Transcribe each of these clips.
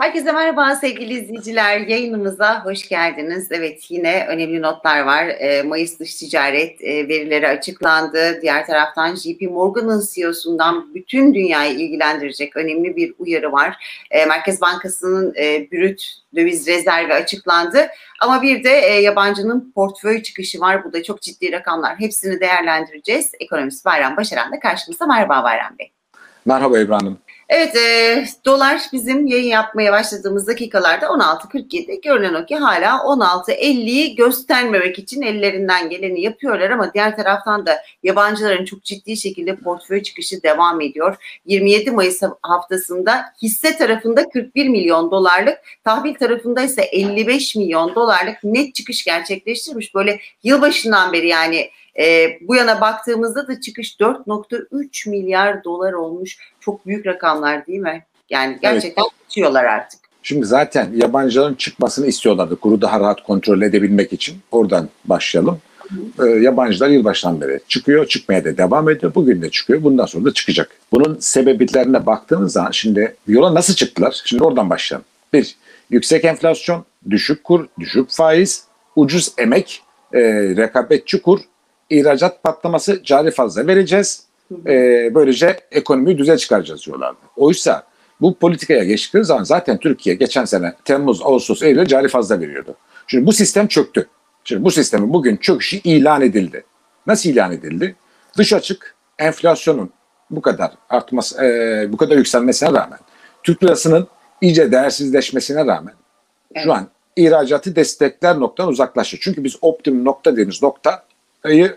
Herkese merhaba sevgili izleyiciler. Yayınımıza hoş geldiniz. Evet yine önemli notlar var. Ee, Mayıs dış ticaret e, verileri açıklandı. Diğer taraftan JP Morgan'ın CEO'sundan bütün dünyayı ilgilendirecek önemli bir uyarı var. Ee, Merkez Bankası'nın e, brüt döviz rezervi açıklandı. Ama bir de e, yabancının portföy çıkışı var. Bu da çok ciddi rakamlar. Hepsini değerlendireceğiz. Ekonomist Bayram Başaran da karşımızda. Merhaba Bayram Bey. Merhaba İbrahim. Evet, e, dolar bizim yayın yapmaya başladığımız dakikalarda 16.47. Görünen o ki hala 16.50'yi göstermemek için ellerinden geleni yapıyorlar ama diğer taraftan da yabancıların çok ciddi şekilde portföy çıkışı devam ediyor. 27 Mayıs haftasında hisse tarafında 41 milyon dolarlık, tahvil tarafında ise 55 milyon dolarlık net çıkış gerçekleştirmiş. Böyle yılbaşından beri yani e, bu yana baktığımızda da çıkış 4.3 milyar dolar olmuş. Çok büyük rakamlar değil mi? Yani gerçekten evet. tutuyorlar artık. Şimdi zaten yabancıların çıkmasını istiyorlardı kuru daha rahat kontrol edebilmek için. Oradan başlayalım. Ee, yabancılar yılbaşından beri çıkıyor, çıkmaya da devam ediyor. Bugün de çıkıyor, bundan sonra da çıkacak. Bunun sebeplerine baktığınız zaman şimdi yola nasıl çıktılar? Şimdi oradan başlayalım. Bir, yüksek enflasyon, düşük kur, düşük faiz, ucuz emek, e, rekabetçi kur ihracat patlaması cari fazla vereceğiz. E, böylece ekonomiyi düze çıkaracağız diyorlardı. Oysa bu politikaya geçtikleri zaman zaten Türkiye geçen sene Temmuz, Ağustos, Eylül cari fazla veriyordu. Şimdi bu sistem çöktü. Şimdi bu sistemin bugün çöküşü ilan edildi. Nasıl ilan edildi? Dış açık enflasyonun bu kadar artması, e, bu kadar yükselmesine rağmen, Türk lirasının iyice değersizleşmesine rağmen evet. şu an ihracatı destekler noktadan uzaklaştı. Çünkü biz optimum nokta dediğimiz nokta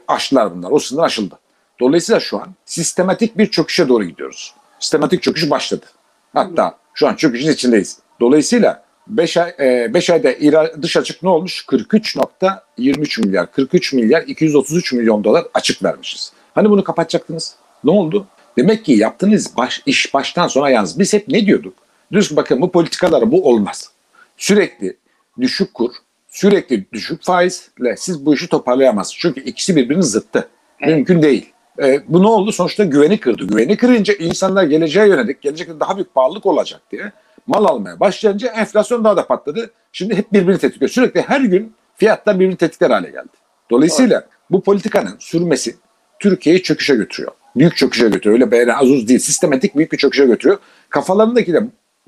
aştılar bunlar. O sınır aşıldı. Dolayısıyla şu an sistematik bir çöküşe doğru gidiyoruz. Sistematik çöküş başladı. Hatta şu an çöküşün içindeyiz. Dolayısıyla 5 ay 5 e, ayda dış açık ne olmuş? 43.23 milyar. 43 milyar 233 milyon dolar açık vermişiz. Hani bunu kapatacaktınız? Ne oldu? Demek ki yaptığınız baş, iş baştan sona yalnız. Biz hep ne diyorduk? Diyoruz bakın bu politikalar bu olmaz. Sürekli düşük kur, sürekli düşük faizle siz bu işi toparlayamazsınız. Çünkü ikisi birbirinin zıttı. Evet. Mümkün değil. E, bu ne oldu? Sonuçta güveni kırdı. Güveni kırınca insanlar geleceğe yönelik, gelecekte daha büyük pahalılık olacak diye mal almaya başlayınca enflasyon daha da patladı. Şimdi hep birbirini tetikliyor. Sürekli her gün fiyatlar birbirini tetikler hale geldi. Dolayısıyla evet. bu politikanın sürmesi Türkiye'yi çöküşe götürüyor. Büyük çöküşe götürüyor. Öyle beğeni az uz değil. Sistematik büyük bir çöküşe götürüyor. Kafalarındaki de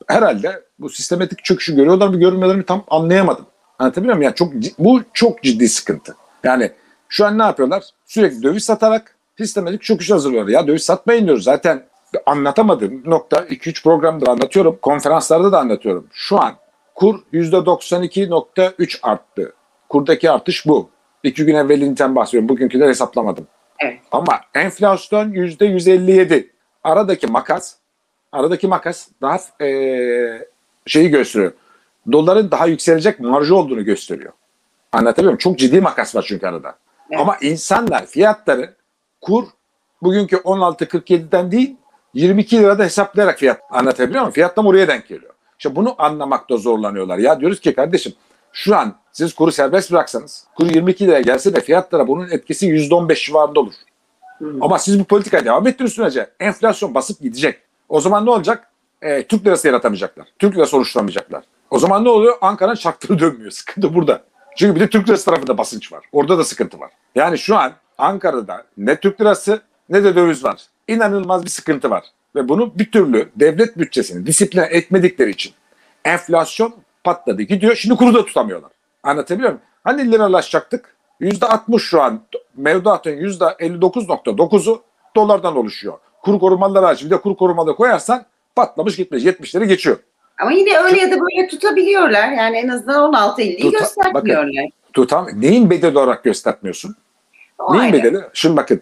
herhalde bu sistematik çöküşü görüyorlar mı görmüyorlar mı tam anlayamadım. Anlatabiliyor muyum? Yani çok, bu çok ciddi sıkıntı. Yani şu an ne yapıyorlar? Sürekli döviz satarak sistematik çöküş hazırlıyorlar. Ya döviz satmayın diyoruz. Zaten anlatamadığım nokta 2-3 programdır anlatıyorum. Konferanslarda da anlatıyorum. Şu an kur %92.3 arttı. Kurdaki artış bu. İki gün evvelinden bahsediyorum. Bugünküleri hesaplamadım. Evet. Ama enflasyon %157. Aradaki makas aradaki makas daha e, şeyi gösteriyor doların daha yükselecek marjı olduğunu gösteriyor. Anlatabiliyor muyum? Çok ciddi makas var çünkü arada. Evet. Ama insanlar fiyatları kur bugünkü 16.47'den değil 22 lirada hesaplayarak fiyat anlatabiliyor muyum? Fiyat tam oraya denk geliyor. İşte bunu anlamakta zorlanıyorlar. Ya diyoruz ki kardeşim şu an siz kuru serbest bıraksanız kuru 22 liraya gelse de fiyatlara bunun etkisi %15 civarında olur. Hı. Ama siz bu politikaya devam ettiğiniz sürece enflasyon basıp gidecek. O zaman ne olacak? E, Türk lirası yaratamayacaklar. Türk lirası oluşturamayacaklar. O zaman ne oluyor? Ankara'nın çaktırı dönmüyor. Sıkıntı burada. Çünkü bir de Türk lirası tarafında basınç var. Orada da sıkıntı var. Yani şu an Ankara'da ne Türk lirası ne de döviz var. İnanılmaz bir sıkıntı var. Ve bunu bir türlü devlet bütçesini disipline etmedikleri için enflasyon patladı gidiyor. Şimdi kuru da tutamıyorlar. Anlatabiliyor muyum? Hani liralaşacaktık? %60 şu an mevduatın %59.9'u dolardan oluşuyor. Kur korumaları hariç bir de kur korumaları koyarsan patlamış gitmiş. 70'leri geçiyor. Ama yine öyle ya da böyle tutabiliyorlar. Yani en azından 16.50'yi Tuta, göstermiyorlar. Bakın, tutam, neyin bedeli olarak göstermiyorsun? O neyin ayrı. bedeli? Şimdi bakın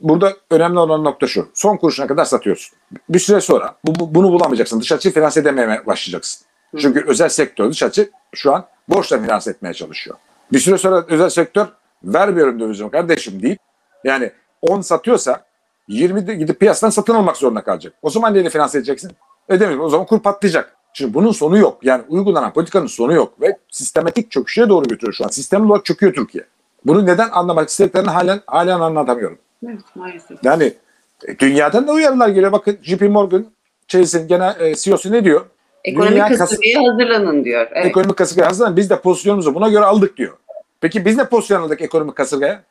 burada önemli olan nokta şu. Son kuruşuna kadar satıyorsun. Bir süre sonra bu, bunu bulamayacaksın. Dış açıyı finanse edemeye başlayacaksın. Hı. Çünkü özel sektör dış açı şu an borçla finanse etmeye çalışıyor. Bir süre sonra özel sektör vermiyorum dövizimi kardeşim deyip yani 10 satıyorsa 20 gidip piyasadan satın almak zorunda kalacak. O zaman neyle finanse edeceksin? Edemiyor. O zaman kur patlayacak. Şimdi bunun sonu yok. Yani uygulanan politikanın sonu yok ve sistematik çöküşe doğru götürüyor şu an. Sistem olarak çöküyor Türkiye. Bunu neden anlamak istediklerini halen halen anlatamıyorum. Evet maalesef. Yani e, dünyadan da uyarılar geliyor. Bakın JP Morgan Chase'in genel e, CEO'su ne diyor? Ekonomik Dünya kas- kasırgaya hazırlanın diyor. Evet. Ekonomik kasırgaya hazırlan. Biz de pozisyonumuzu buna göre aldık diyor. Peki biz ne pozisyon aldık ekonomik kasırgaya?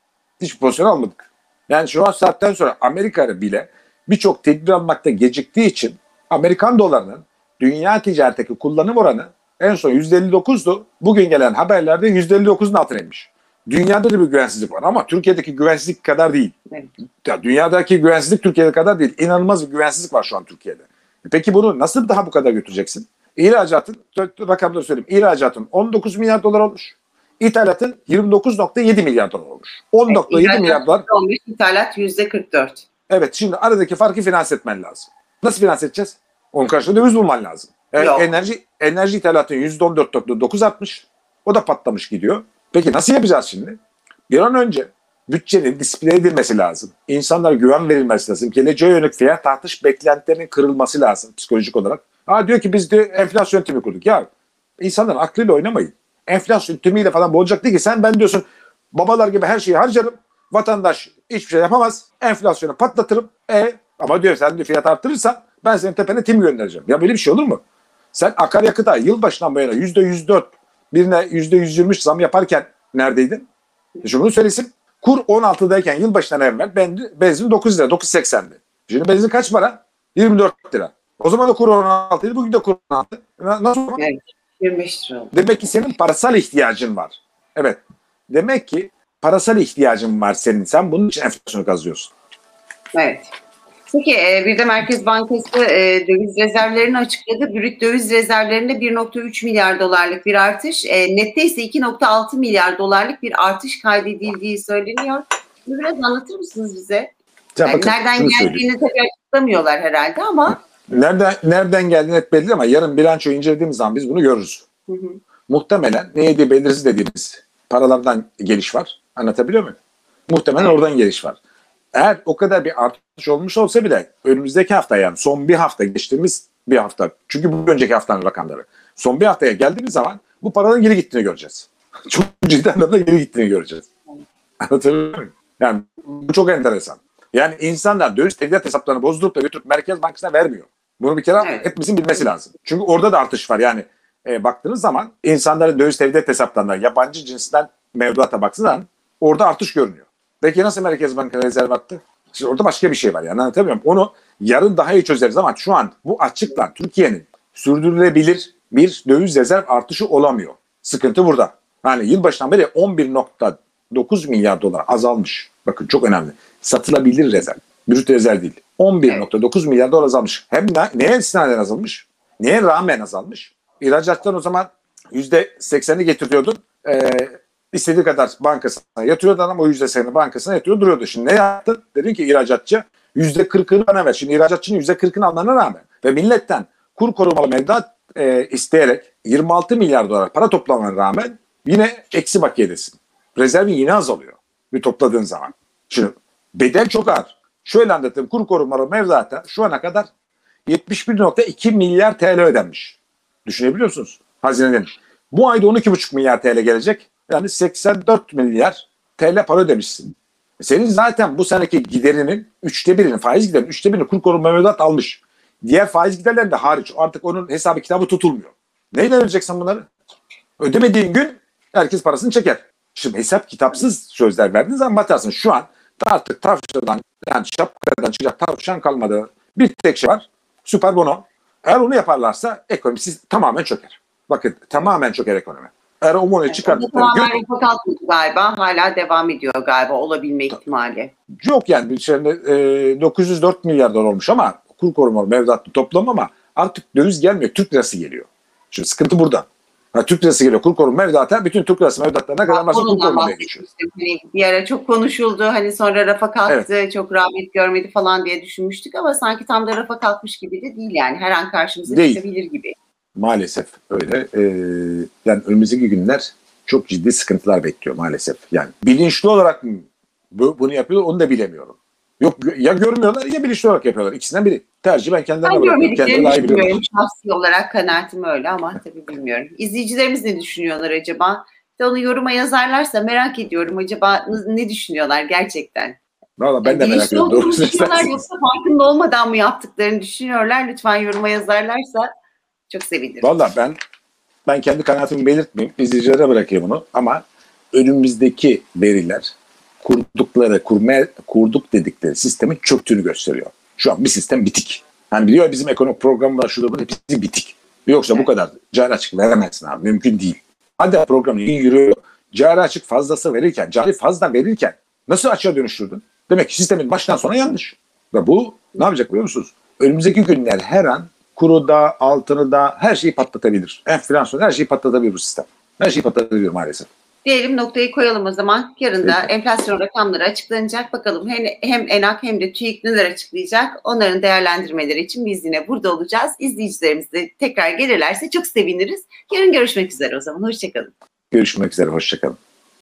Hiç pozisyon almadık. Yani şu an saatten sonra Amerika bile birçok tedbir almakta geciktiği için Amerikan dolarının dünya ticaretteki kullanım oranı en son %59'du. Bugün gelen haberlerde %59'un altına inmiş. Dünyada da bir güvensizlik var ama Türkiye'deki güvensizlik kadar değil. Evet. Ya dünyadaki güvensizlik Türkiye'de kadar değil. İnanılmaz bir güvensizlik var şu an Türkiye'de. E Peki bunu nasıl daha bu kadar götüreceksin? İhracatın, rakamları söyleyeyim. İhracatın 19 milyar dolar olmuş. İthalatın 29.7 milyar dolar olmuş. 10.7 milyar dolar. 15 ithalat %44. Evet şimdi aradaki farkı finanse etmen lazım. Nasıl finanse edeceğiz? Onun karşılığında döviz bulman lazım. E, enerji enerji ithalatın %14.9 artmış. O da patlamış gidiyor. Peki nasıl yapacağız şimdi? Bir an önce bütçenin disipline edilmesi lazım. İnsanlara güven verilmesi lazım. Geleceğe yönelik fiyat artış beklentilerinin kırılması lazım psikolojik olarak. Ha diyor ki biz de enflasyon yönetimi kurduk. Ya insanların aklıyla oynamayın. Enflasyon yönetimiyle falan bozacak değil ki. Sen ben diyorsun babalar gibi her şeyi harcarım. Vatandaş hiçbir şey yapamaz. Enflasyonu patlatırım. E ama diyor sen diyor fiyat arttırırsan ben senin tepene tim göndereceğim. Ya böyle bir şey olur mu? Sen akaryakıta yılbaşından bu yana yüzde yüz dört birine yüzde yüz yirmi zam yaparken neredeydin? E Şunu söylesin. Kur 16'dayken yılbaşından evvel ben- benzin 9 lira, 9.80'di. Şimdi benzin kaç para? 24 lira. O zaman da kur 16 idi, bugün de kur 16. Na- Nasıl? Evet. 25 lira. Demek ki senin parasal ihtiyacın var. Evet. Demek ki parasal ihtiyacın var senin. Sen bunun için enflasyonu kazıyorsun. Evet. Peki e, bir de Merkez Bankası e, döviz rezervlerini açıkladı. Brüt döviz rezervlerinde 1.3 milyar dolarlık bir artış, e, nette ise 2.6 milyar dolarlık bir artış kaydedildiği söyleniyor. Bunu biraz anlatır mısınız bize? Ya Yani bakın, nereden söyleyeyim. geldiğini tabii açıklamıyorlar herhalde ama Nereden, nereden geldiği net belli ama yarın bilanço incelediğimiz zaman biz bunu görürüz. Hı hı. Muhtemelen neydi belirsiz dediğimiz paralardan geliş var. Anlatabiliyor muyum? Muhtemelen Evet. oradan geliş var. Eğer o kadar bir artış olmuş olsa bile önümüzdeki hafta yani son bir hafta geçtiğimiz bir hafta çünkü bu önceki haftanın rakamları son bir haftaya geldiğimiz zaman bu paraların geri gittiğini göreceğiz. Çok ciddi anlamda geri gittiğini göreceğiz. Anlatabiliyor muyum? Yani bu çok enteresan. Yani insanlar döviz devlet hesaplarını bozdurup da götürüp Merkez Bankası'na vermiyor. Bunu bir kere Evet. hepimizin bilmesi lazım. Çünkü orada da artış var. Yani e, baktığınız zaman insanların döviz devlet hesaplarına yabancı cinsten mevduata baktığınız zaman orada artış görünüyor. Peki nasıl Merkez Bankası rezerv attı? Şimdi orada başka bir şey var yani anlatabiliyor muyum? Onu yarın daha iyi çözeriz ama şu an bu açıkla Türkiye'nin sürdürülebilir bir döviz rezerv artışı olamıyor. Sıkıntı burada. Yani yılbaşından beri 11.9 milyar dolar azalmış. Bakın çok önemli. Satılabilir rezerv. Brüt rezerv değil. 11.9 milyar dolar azalmış. Hem de neye istinaden azalmış? Neye rağmen azalmış? İhracattan o zaman %80'i getiriyordun. Ee, istediği kadar bankasına yatıyordu ama o %80'i bankasına yatıyor duruyordu. Şimdi ne yaptı? Dedin ki ihracatçı %40'ını bana ver. Şimdi ihracatçının %40'ını almana rağmen ve milletten kur korumalı mevduat e, isteyerek 26 milyar dolar para toplamana rağmen yine eksi bakiyedesin. Rezervin yine azalıyor bir topladığın zaman. Şimdi bedel çok ağır. Şöyle anlatayım. Kur korumalı mevduata şu ana kadar 71.2 milyar TL ödenmiş. Düşünebiliyor musunuz? Hazineden. Bu ayda 12,5 milyar TL gelecek. Yani 84 milyar TL para ödemişsin. Senin zaten bu seneki giderinin üçte birini, faiz giderinin üçte birini kur koruma mevduat almış. Diğer faiz giderleri de hariç. Artık onun hesabı kitabı tutulmuyor. Neyle ödeyeceksin bunları? Ödemediğin gün herkes parasını çeker. Şimdi hesap kitapsız sözler verdiğin zaman batarsın. Şu an artık tavşadan yani şapkadan çıkacak tavşan kalmadı. Bir tek şey var. Süper bono. Eğer onu yaparlarsa ekonomi siz tamamen çöker. Bakın tamamen çöker ekonomi. Eğer o bonoyu Orada çıkarttıkları gün tamamen rafa kalkmadı galiba. Hala devam ediyor galiba olabilme ihtimali. yok yani şeyde, e, 904 milyar dolar olmuş ama kur korumalı mevduatlı toplam ama artık döviz gelmiyor. Türk lirası geliyor. Şimdi sıkıntı burada. Ha, Türk lirası geliyor. Kur koruma mevduata bütün Türk lirası mevduatlarına kadar varsa kur korumaya geçiyor. Hani bir ara çok konuşuldu. Hani sonra rafa kalktı, çok rağbet görmedi falan diye düşünmüştük ama sanki tam da rafa kalkmış gibi de değil yani. Her an karşımıza Değil. çıkabilir gibi. Maalesef öyle. Ee, yani önümüzdeki günler çok ciddi sıkıntılar bekliyor maalesef. Yani bilinçli olarak mı bu- bunu yapıyorlar onu da bilemiyorum. Yok ya görmüyorlar ya bilinçli olarak yapıyorlar. İkisinden biri. Tercih ben kendilerine bırakıyorum. Kendileri görmediklerini daha iyi. Şahsi olarak kanaatim öyle ama tabii bilmiyorum. İzleyicilerimiz ne düşünüyorlar acaba? De onu yoruma yazarlarsa merak ediyorum. Acaba ne düşünüyorlar gerçekten? Valla ben de Yani merak bilinçli ediyorum. Doğrusu yoksa farkında olmadan mı yaptıklarını düşünüyorlar? Lütfen yoruma yazarlarsa Çok sevinirim. Valla ben ben kendi kanaatimi belirtmeyeyim. İzleyicilere bırakayım bunu. Ama önümüzdeki veriler kurdukları, kurmaya, kurduk dedikleri sistemin çöktüğünü gösteriyor. Şu an bir sistem bitik. Hani biliyor ya bizim ekonomik programı var şurada burada hepsi bitik. Yoksa bu Evet. kadar cari açık veremezsin abi. Mümkün değil. Hadi program iyi yürüyor. Cari açık fazlası verirken, cari fazla verirken nasıl açığa dönüştürdün? Demek ki sistemin baştan sona yanlış. Ve bu ne yapacak biliyor musunuz? Önümüzdeki günler her an kuru da, altını da her şeyi patlatabilir. Enflasyon her şeyi patlatabilir bu sistem. Her şeyi patlatabilir maalesef. Diyelim noktayı koyalım o zaman. Yarın da enflasyon rakamları açıklanacak. Bakalım hem, hem ENAK hem de TÜİK neler açıklayacak. Onların değerlendirmeleri için biz yine burada olacağız. İzleyicilerimiz de tekrar gelirlerse çok seviniriz. Yarın görüşmek üzere o zaman. Hoşçakalın. Görüşmek üzere, hoşçakalın.